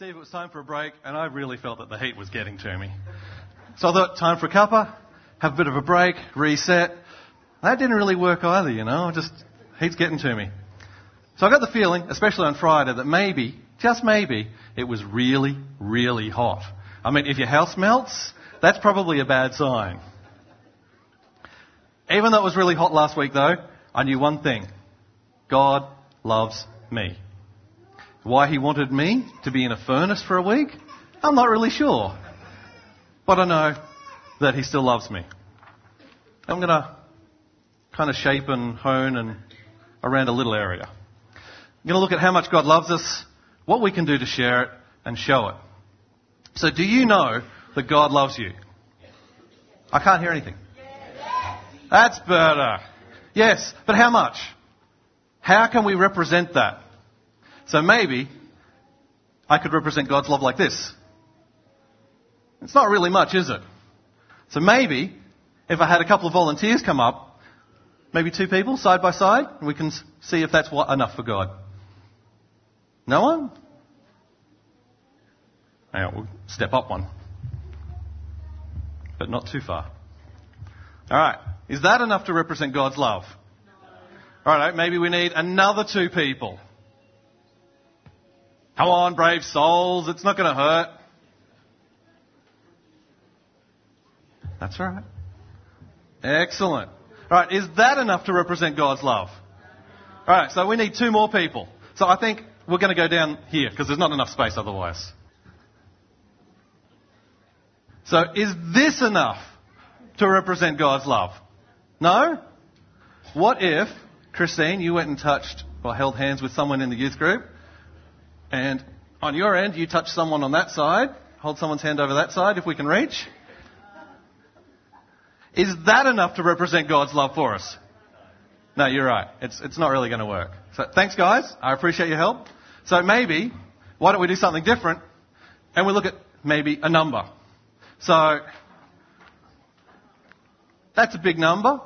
see if it was time for a break, and I really felt that the heat was getting to me. So I thought, time for a cuppa, have a bit of a break, reset. That didn't really work either, you know, just heat's getting to me. So I got the feeling, especially on Friday, that maybe, just maybe, it was really, really hot. I mean, if your house melts, that's probably a bad sign. Even though it was really hot last week, though, I knew one thing God loves me. Why he wanted me to be in a furnace for a week, I'm not really sure. But I know that he still loves me. I'm going to kind of shape and hone and around a little area. I'm going to look at how much God loves us, what we can do to share it, and show it. So, do you know that God loves you? I can't hear anything. That's better. Yes, but how much? How can we represent that? So maybe I could represent God's love like this. It's not really much, is it? So maybe if I had a couple of volunteers come up, maybe two people side by side, and we can see if that's enough for God. No one? Now we'll step up one. But not too far. Alright. Is that enough to represent God's love? No. Alright, maybe we need another two people. Come on, brave souls, it's not going to hurt. That's right. Excellent. All right, is that enough to represent God's love? All right, so we need two more people. So I think we're going to go down here because there's not enough space otherwise. So is this enough to represent God's love? No? What if, Christine, you went and touched or held hands with someone in the youth group and on your end, you touch someone on that side. Hold someone's hand over that side if we can reach. Is that enough to represent God's love for us? No, you're right. It's, it's not really going to work. So thanks, guys. I appreciate your help. So maybe, why don't we do something different? And we look at maybe a number. So, that's a big number.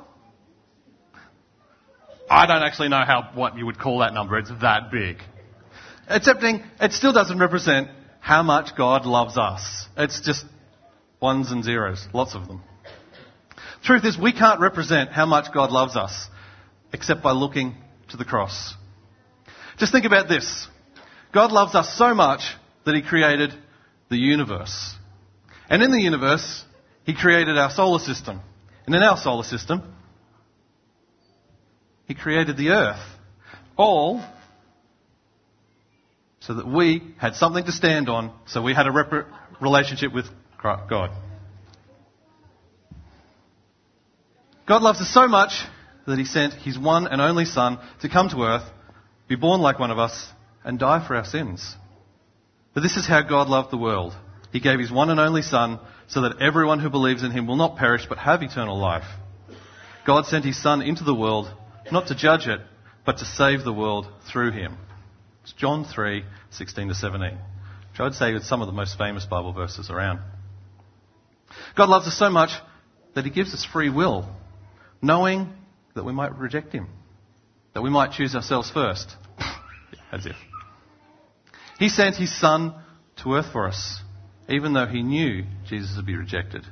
I don't actually know how, what you would call that number. It's that big. Excepting, it still doesn't represent how much God loves us. It's just ones and zeros, lots of them. Truth is, we can't represent how much God loves us except by looking to the cross. Just think about this. God loves us so much that He created the universe. And in the universe, He created our solar system. And in our solar system, He created the earth. All so that we had something to stand on, so we had a rep- relationship with God. God loves us so much that He sent His one and only Son to come to earth, be born like one of us, and die for our sins. But this is how God loved the world. He gave His one and only Son so that everyone who believes in Him will not perish but have eternal life. God sent His Son into the world not to judge it, but to save the world through Him. It's John 3, 16 to 17, which I'd say is some of the most famous Bible verses around. God loves us so much that He gives us free will, knowing that we might reject Him, that we might choose ourselves first. As if. He sent His Son to earth for us, even though He knew Jesus would be rejected.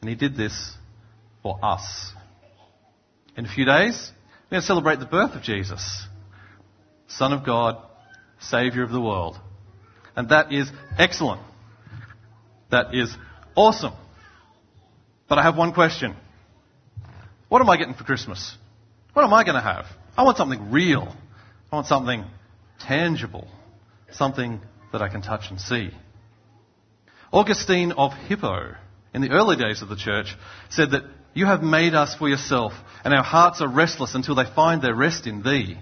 And He did this for us. In a few days, we're going to celebrate the birth of Jesus, Son of God, Saviour of the world. And that is excellent. That is awesome. But I have one question. What am I getting for Christmas? What am I going to have? I want something real. I want something tangible. Something that I can touch and see. Augustine of Hippo, in the early days of the church, said that you have made us for yourself, and our hearts are restless until they find their rest in thee.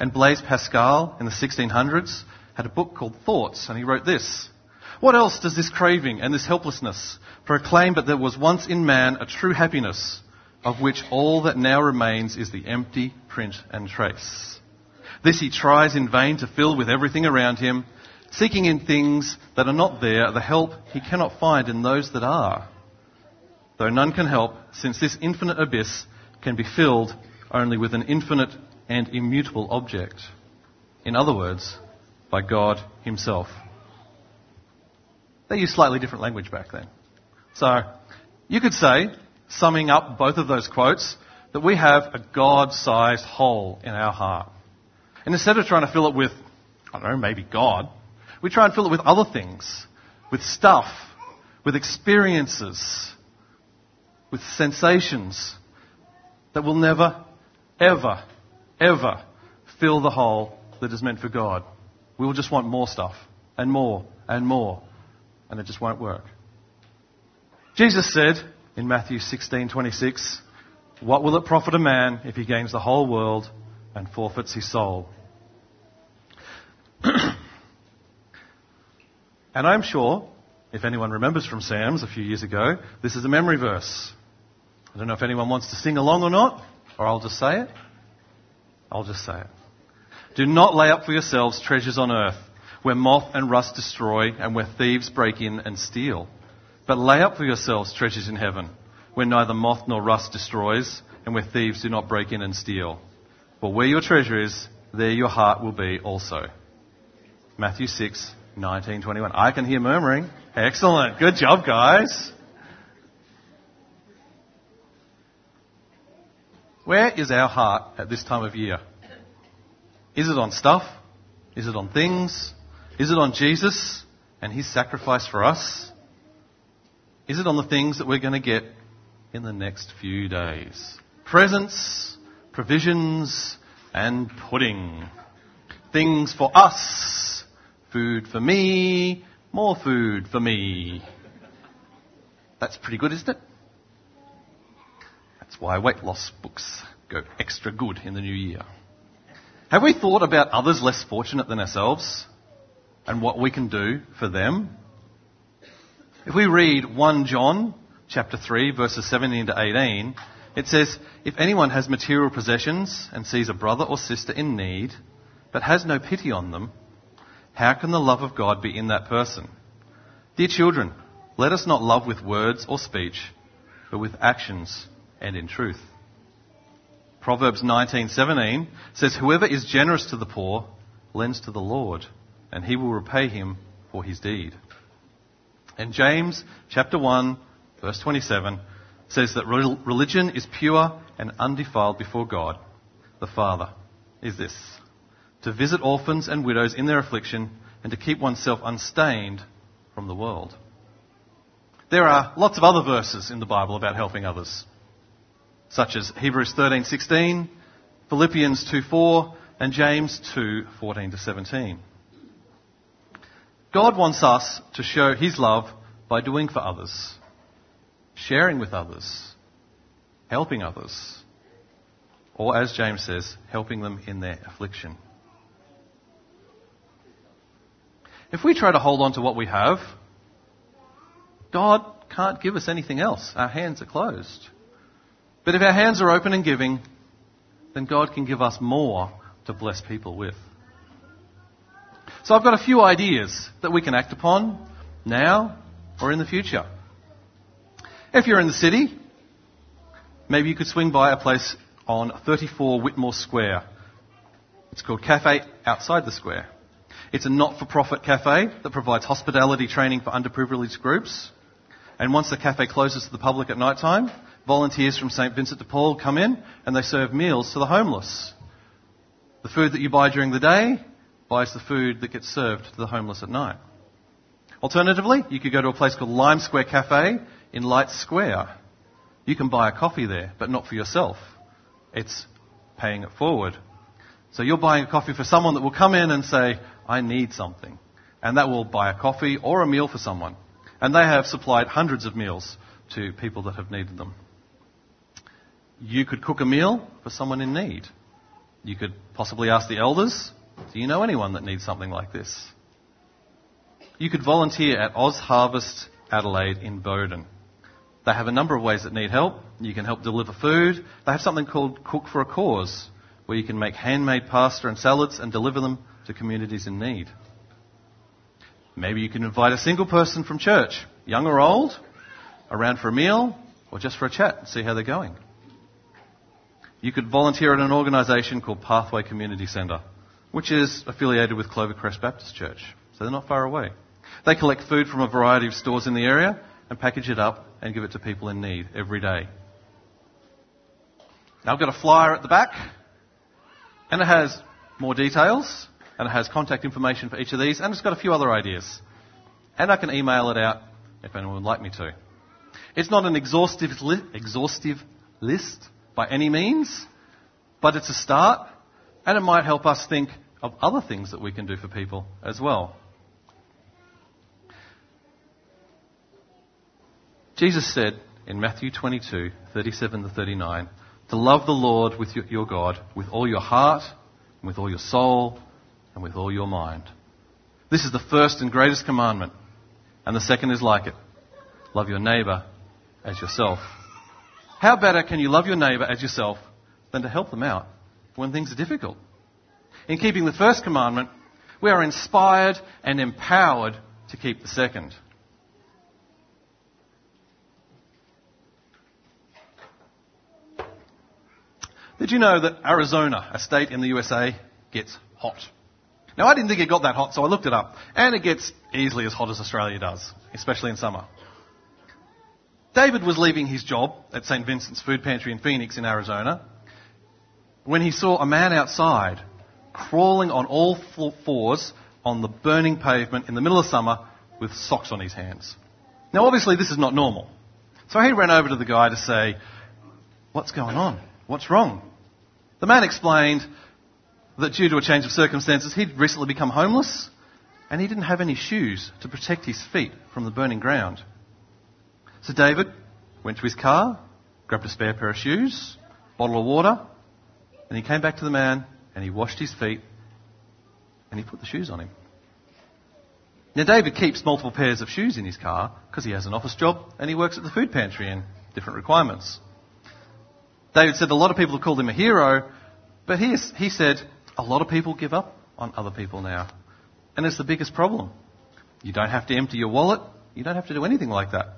And Blaise Pascal in the 1600s had a book called Thoughts, and he wrote this. What else does this craving and this helplessness proclaim but that there was once in man a true happiness, of which all that now remains is the empty print and trace? This he tries in vain to fill with everything around him, seeking in things that are not there the help he cannot find in those that are. Though none can help, since this infinite abyss can be filled only with an infinite and immutable object. In other words, by God Himself. They used slightly different language back then. So, you could say, summing up both of those quotes, that we have a God sized hole in our heart. And instead of trying to fill it with, I don't know, maybe God, we try and fill it with other things, with stuff, with experiences, with sensations that will never, ever, ever fill the hole that is meant for God. We will just want more stuff and more and more, and it just won't work. Jesus said in Matthew 16:26, "What will it profit a man if he gains the whole world and forfeits his soul?" and I'm sure, if anyone remembers from Sam's a few years ago, this is a memory verse. I don't know if anyone wants to sing along or not, or I'll just say it. I'll just say it. Do not lay up for yourselves treasures on earth, where moth and rust destroy and where thieves break in and steal. But lay up for yourselves treasures in heaven, where neither moth nor rust destroys and where thieves do not break in and steal. For where your treasure is, there your heart will be also. Matthew 6, 19, 21. I can hear murmuring. Excellent. Good job, guys. Where is our heart at this time of year? Is it on stuff? Is it on things? Is it on Jesus and his sacrifice for us? Is it on the things that we're going to get in the next few days? Presents, provisions, and pudding. Things for us. Food for me. More food for me. That's pretty good, isn't it? Why weight loss books go extra good in the new year. Have we thought about others less fortunate than ourselves and what we can do for them? If we read 1 John chapter 3 verses 17 to 18, it says, If anyone has material possessions and sees a brother or sister in need, but has no pity on them, how can the love of God be in that person? Dear children, let us not love with words or speech, but with actions and in truth. Proverbs 19:17 says whoever is generous to the poor lends to the Lord and he will repay him for his deed. And James chapter 1 verse 27 says that religion is pure and undefiled before God the Father is this to visit orphans and widows in their affliction and to keep oneself unstained from the world. There are lots of other verses in the Bible about helping others such as Hebrews 13:16, Philippians 2:4, and James 2:14 to 17. God wants us to show his love by doing for others, sharing with others, helping others, or as James says, helping them in their affliction. If we try to hold on to what we have, God can't give us anything else. Our hands are closed. But if our hands are open and giving, then God can give us more to bless people with. So I've got a few ideas that we can act upon now or in the future. If you're in the city, maybe you could swing by a place on 34 Whitmore Square. It's called Cafe Outside the Square. It's a not-for-profit cafe that provides hospitality training for underprivileged groups. And once the cafe closes to the public at night time, volunteers from St. Vincent de Paul come in and they serve meals to the homeless. The food that you buy during the day buys the food that gets served to the homeless at night. Alternatively, you could go to a place called Lime Square Cafe in Light Square. You can buy a coffee there, but not for yourself. It's paying it forward. So you're buying a coffee for someone that will come in and say, I need something. And that will buy a coffee or a meal for someone. And they have supplied hundreds of meals to people that have needed them. You could cook a meal for someone in need. You could possibly ask the elders, do you know anyone that needs something like this? You could volunteer at Oz Harvest Adelaide in Bowden. They have a number of ways that need help. You can help deliver food. They have something called Cook for a Cause, where you can make handmade pasta and salads and deliver them to communities in need. Maybe you can invite a single person from church, young or old, around for a meal or just for a chat and see how they're going. You could volunteer at an organisation called Pathway Community Centre, which is affiliated with Clovercrest Baptist Church, so they're not far away. They collect food from a variety of stores in the area and package it up and give it to people in need every day. Now I've got a flyer at the back and it has more details and it has contact information for each of these and it's got a few other ideas. And I can email it out if anyone would like me to. It's not an exhaustive, li- exhaustive list by any means, but it's a start and it might help us think of other things that we can do for people as well. Jesus said in Matthew 22, 37 to 39, to love the Lord with your, God with all your heart, and with all your soul, and with all your mind. This is the first and greatest commandment. And the second is like it. Love your neighbour as yourself. How better can you love your neighbour as yourself than to help them out when things are difficult? In keeping the first commandment, we are inspired and empowered to keep the second. Did you know that Arizona, a state in the USA, gets hot? Now, I didn't think it got that hot, so I looked it up. And it gets easily as hot as Australia does, especially in summer. David was leaving his job at St. Vincent's Food Pantry in Phoenix, in Arizona, when he saw a man outside crawling on all fours on the burning pavement in the middle of summer with socks on his hands. Now, obviously, this is not normal. So he ran over to the guy to say, What's going on? What's wrong? The man explained that due to a change of circumstances, he'd recently become homeless and he didn't have any shoes to protect his feet from the burning ground. So David went to his car, grabbed a spare pair of shoes, bottle of water, and he came back to the man and he washed his feet and he put the shoes on him. Now, David keeps multiple pairs of shoes in his car because he has an office job and he works at the food pantry and different requirements. David said a lot of people have called him a hero, but he, he said a lot of people give up on other people now. And it's the biggest problem. You don't have to empty your wallet. You don't have to do anything like that.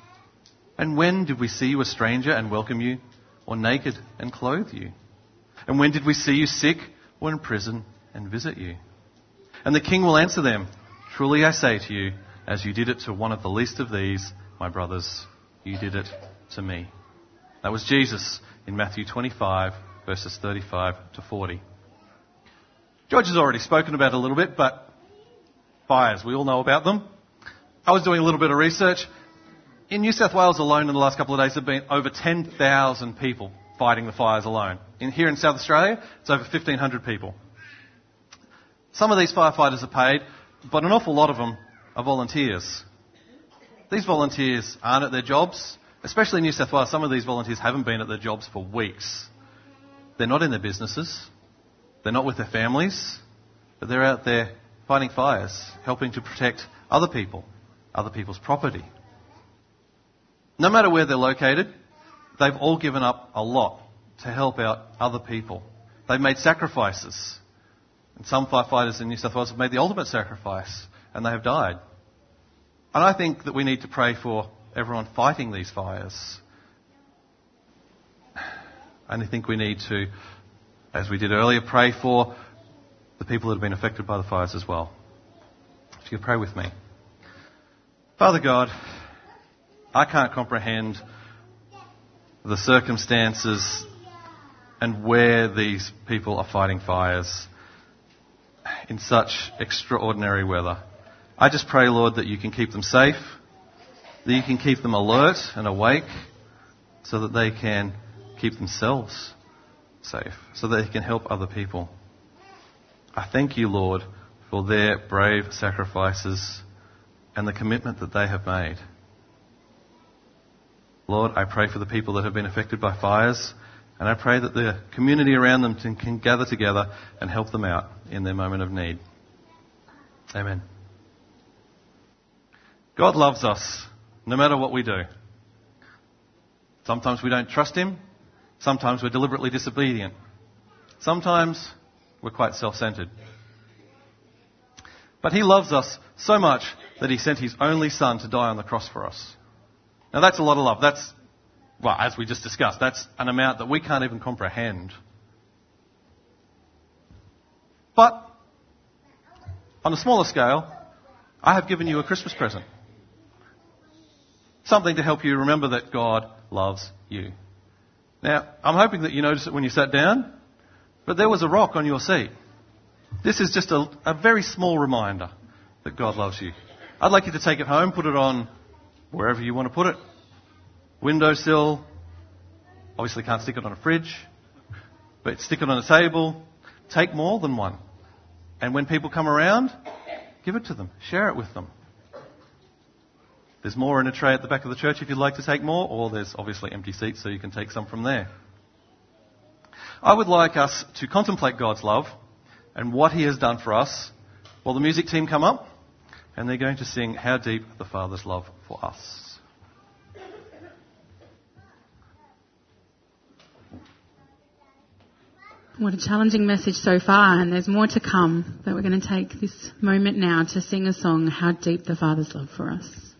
And when did we see you a stranger and welcome you, or naked and clothe you? And when did we see you sick or in prison and visit you? And the king will answer them, Truly I say to you, as you did it to one of the least of these, my brothers, you did it to me. That was Jesus in Matthew 25, verses 35 to 40. George has already spoken about a little bit, but fires, we all know about them. I was doing a little bit of research. In New South Wales alone in the last couple of days, there have been over 10,000 people fighting the fires alone. In, here in South Australia, it's over 1,500 people. Some of these firefighters are paid, but an awful lot of them are volunteers. These volunteers aren't at their jobs. Especially in New South Wales, some of these volunteers haven't been at their jobs for weeks. They're not in their businesses, they're not with their families, but they're out there fighting fires, helping to protect other people, other people's property. No matter where they're located, they've all given up a lot to help out other people. They've made sacrifices. And some firefighters in New South Wales have made the ultimate sacrifice, and they have died. And I think that we need to pray for everyone fighting these fires. And I think we need to, as we did earlier, pray for the people that have been affected by the fires as well. If you could pray with me. Father God, I can't comprehend the circumstances and where these people are fighting fires in such extraordinary weather. I just pray, Lord, that you can keep them safe that you can keep them alert and awake so that they can keep themselves safe, so that they can help other people. I thank you, Lord, for their brave sacrifices and the commitment that they have made. Lord, I pray for the people that have been affected by fires, and I pray that the community around them can gather together and help them out in their moment of need. Amen. God loves us no matter what we do. Sometimes we don't trust Him. Sometimes we're deliberately disobedient. Sometimes we're quite self-centered. But He loves us so much that He sent His only Son to die on the cross for us. Now that's a lot of love. That's, well, as we just discussed, that's an amount that we can't even comprehend. But, on a smaller scale, I have given you a Christmas present. Something to help you remember that God loves you. Now, I'm hoping that you noticed it when you sat down, but there was a rock on your seat. This is just a, a very small reminder that God loves you. I'd like you to take it home, put it on wherever you want to put it. Windowsill. Obviously can't stick it on a fridge, but stick it on a table. Take more than one. And when people come around, give it to them. Share it with them. There's more in a tray at the back of the church if you'd like to take more, or there's obviously empty seats so you can take some from there. I would like us to contemplate God's love and what He has done for us Will the music team come up and they're going to sing How Deep the Father's Love for Us. What a challenging message so far, and there's more to come. But we're going to take this moment now to sing a song, How Deep the Father's Love for Us.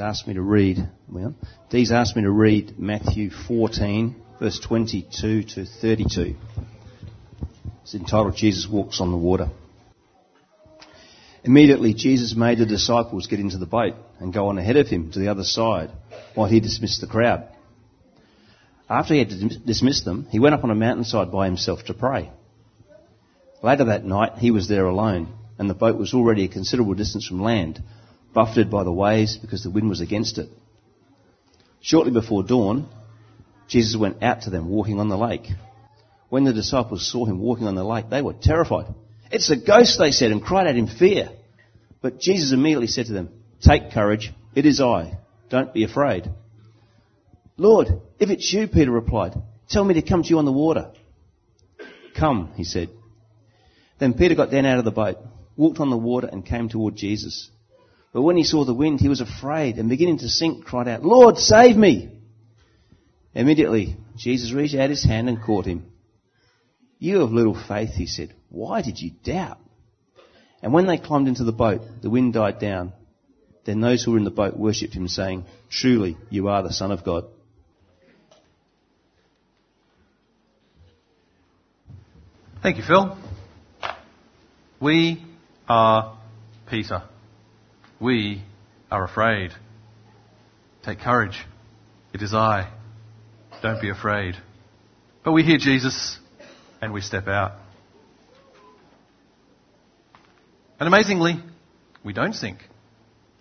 Asked me to read. Well, Dee's asked me to read Matthew 14, verse 22 to 32. It's entitled Jesus Walks on the Water. Immediately, Jesus made the disciples get into the boat and go on ahead of him to the other side while he dismissed the crowd. After he had dismissed them, he went up on a mountainside by himself to pray. Later that night, he was there alone, and the boat was already a considerable distance from land, buffeted by the waves because the wind was against it. Shortly before dawn, Jesus went out to them walking on the lake. When the disciples saw him walking on the lake, they were terrified. It's a ghost, they said, and cried out in fear. But Jesus immediately said to them, Take courage, it is I. Don't be afraid. Lord, if it's you, Peter replied, tell me to come to you on the water. Come, he said. Then Peter got down out of the boat, walked on the water, and came toward Jesus. But when he saw the wind, he was afraid and beginning to sink, cried out, Lord, save me! Immediately, Jesus reached out his hand and caught him. You of little faith, he said, why did you doubt? And when they climbed into the boat, the wind died down. Then those who were in the boat worshipped him, saying, Truly, you are the Son of God. Thank you, Phil. We are Peter. We are afraid. Take courage. It is I. Don't be afraid. But we hear Jesus and we step out. And amazingly, we don't sink.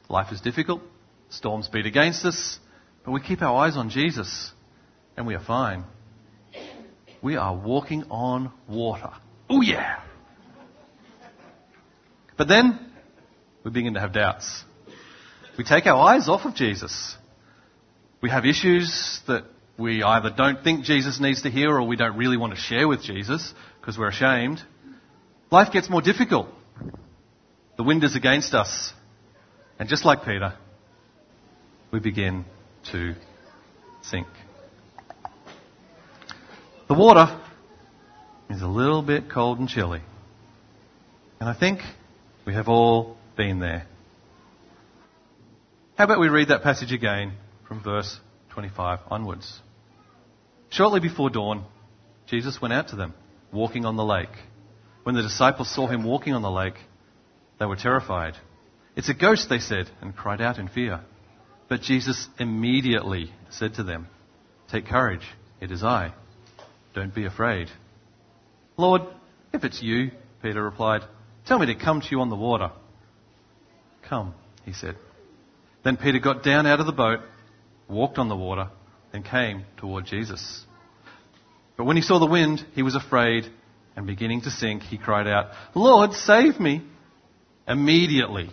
Life is difficult. Storms beat against us. But we keep our eyes on Jesus and we are fine. We are walking on water. Oh yeah! But then we begin to have doubts. We take our eyes off of Jesus. We have issues that we either don't think Jesus needs to hear or we don't really want to share with Jesus because we're ashamed. Life gets more difficult. The wind is against us. And just like Peter, we begin to sink. The water is a little bit cold and chilly. And I think we have all been there. How about we read that passage again from verse 25 onwards? Shortly before dawn, Jesus went out to them, walking on the lake. When the disciples saw him walking on the lake, they were terrified. It's a ghost, they said, and cried out in fear. But Jesus immediately said to them, Take courage, it is I. Don't be afraid. Lord, if it's you, Peter replied, tell me to come to you on the water. Come, he said. Then Peter got down out of the boat, walked on the water, and came toward Jesus. But when he saw the wind, he was afraid, and beginning to sink, he cried out, Lord, save me! Immediately,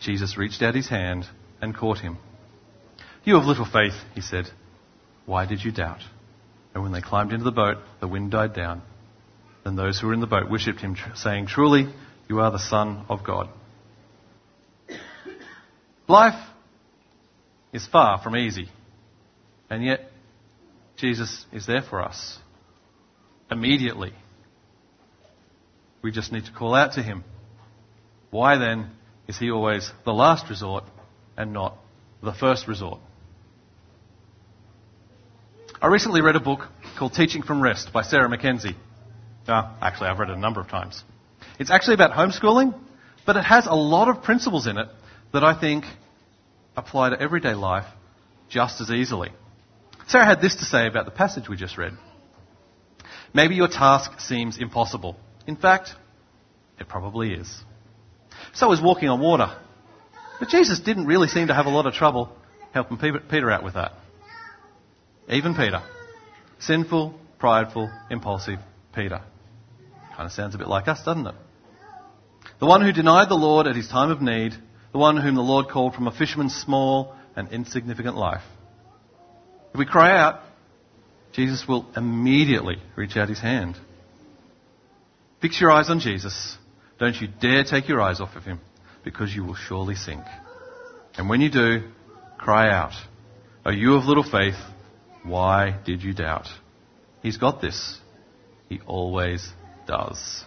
Jesus reached out his hand and caught him. You have little faith, he said. Why did you doubt? And when they climbed into the boat, the wind died down. Then those who were in the boat worshipped him, saying, Truly, you are the Son of God. Life is far from easy. And yet, Jesus is there for us. Immediately. We just need to call out to him. Why then is he always the last resort and not the first resort? I recently read a book called Teaching from Rest by Sarah Mackenzie. Uh, actually, I've read it a number of times. It's actually about homeschooling, but it has a lot of principles in it that I think apply to everyday life just as easily. Sarah had this to say about the passage we just read. Maybe your task seems impossible. In fact, it probably is. So is walking on water. But Jesus didn't really seem to have a lot of trouble helping Peter out with that. Even Peter. Sinful, prideful, impulsive Peter. Kind of sounds a bit like us, doesn't it? The one who denied the Lord at his time of need, the one whom the Lord called from a fisherman's small and insignificant life. If we cry out, Jesus will immediately reach out his hand. Fix your eyes on Jesus don't you dare take your eyes off of him, because you will surely sink. And when you do, cry out, O you of little faith, why did you doubt? He's got this. He always does.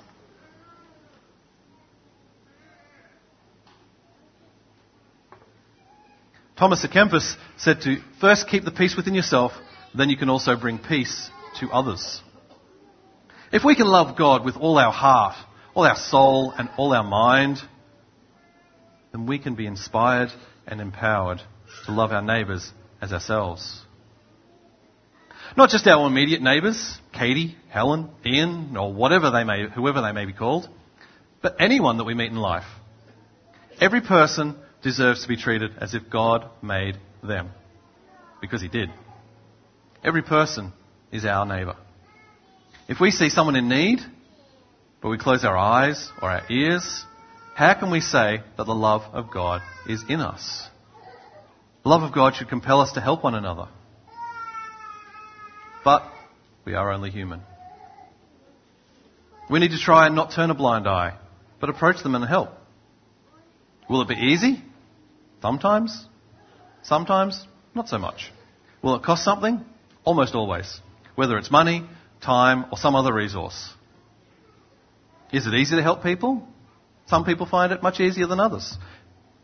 Thomas à Kempis said to first keep the peace within yourself, then you can also bring peace to others. If we can love God with all our heart, all our soul, and all our mind, then we can be inspired and empowered to love our neighbours as ourselves. Not just our immediate neighbours, Katie, Helen, Ian, or whatever they may, whoever they may be called, but anyone that we meet in life. Every person deserves to be treated as if God made them. Because He did. Every person is our neighbour. If we see someone in need, but we close our eyes or our ears, how can we say that the love of God is in us? The love of God should compel us to help one another. But we are only human. We need to try and not turn a blind eye, but approach them and help. Will it be easy? Sometimes. Sometimes, not so much. Will it cost something? Almost always. Whether it's money, time, or some other resource. Is it easy to help people? Some people find it much easier than others.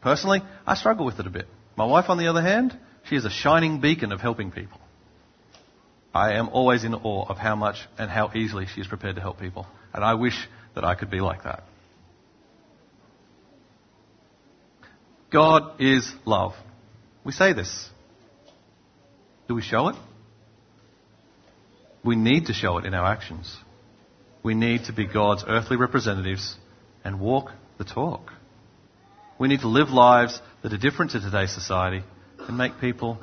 Personally, I struggle with it a bit. My wife, on the other hand, she is a shining beacon of helping people. I am always in awe of how much and how easily she is prepared to help people. And I wish that I could be like that. God is love. We say this. Do we show it? We need to show it in our actions. We need to be God's earthly representatives and walk the talk. We need to live lives that are different to today's society and make people,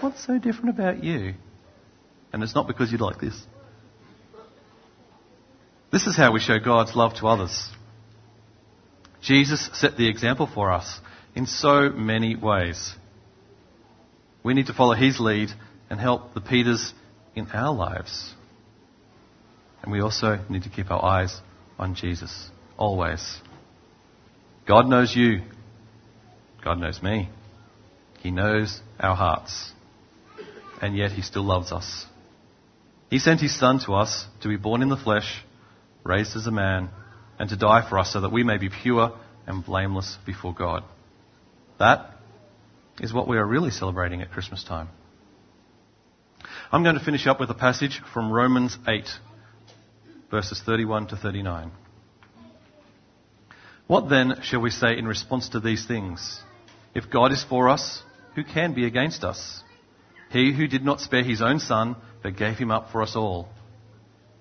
what's so different about you? And it's not because you like this. This is how we show God's love to others. Jesus set the example for us in so many ways. We need to follow his lead and help the Peters in our lives. And we also need to keep our eyes on Jesus, always. God knows you. God knows me. He knows our hearts. And yet he still loves us. He sent his son to us to be born in the flesh, raised as a man, and to die for us so that we may be pure and blameless before God. That is what we are really celebrating at Christmas time. I'm going to finish up with a passage from Romans 8, verses 31 to 39. What then shall we say in response to these things? If God is for us, who can be against us? He who did not spare his own son, but gave him up for us all,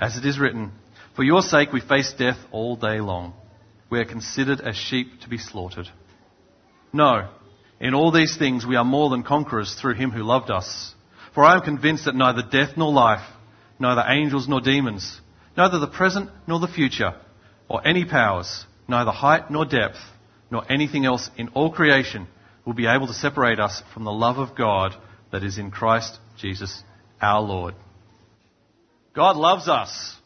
As it is written, For your sake we face death all day long. We are considered as sheep to be slaughtered. No, in all these things we are more than conquerors through him who loved us. For I am convinced that neither death nor life, neither angels nor demons, neither the present nor the future, or any powers, neither height nor depth, nor anything else in all creation will be able to separate us from the love of God that is in Christ Jesus our Lord. God loves us.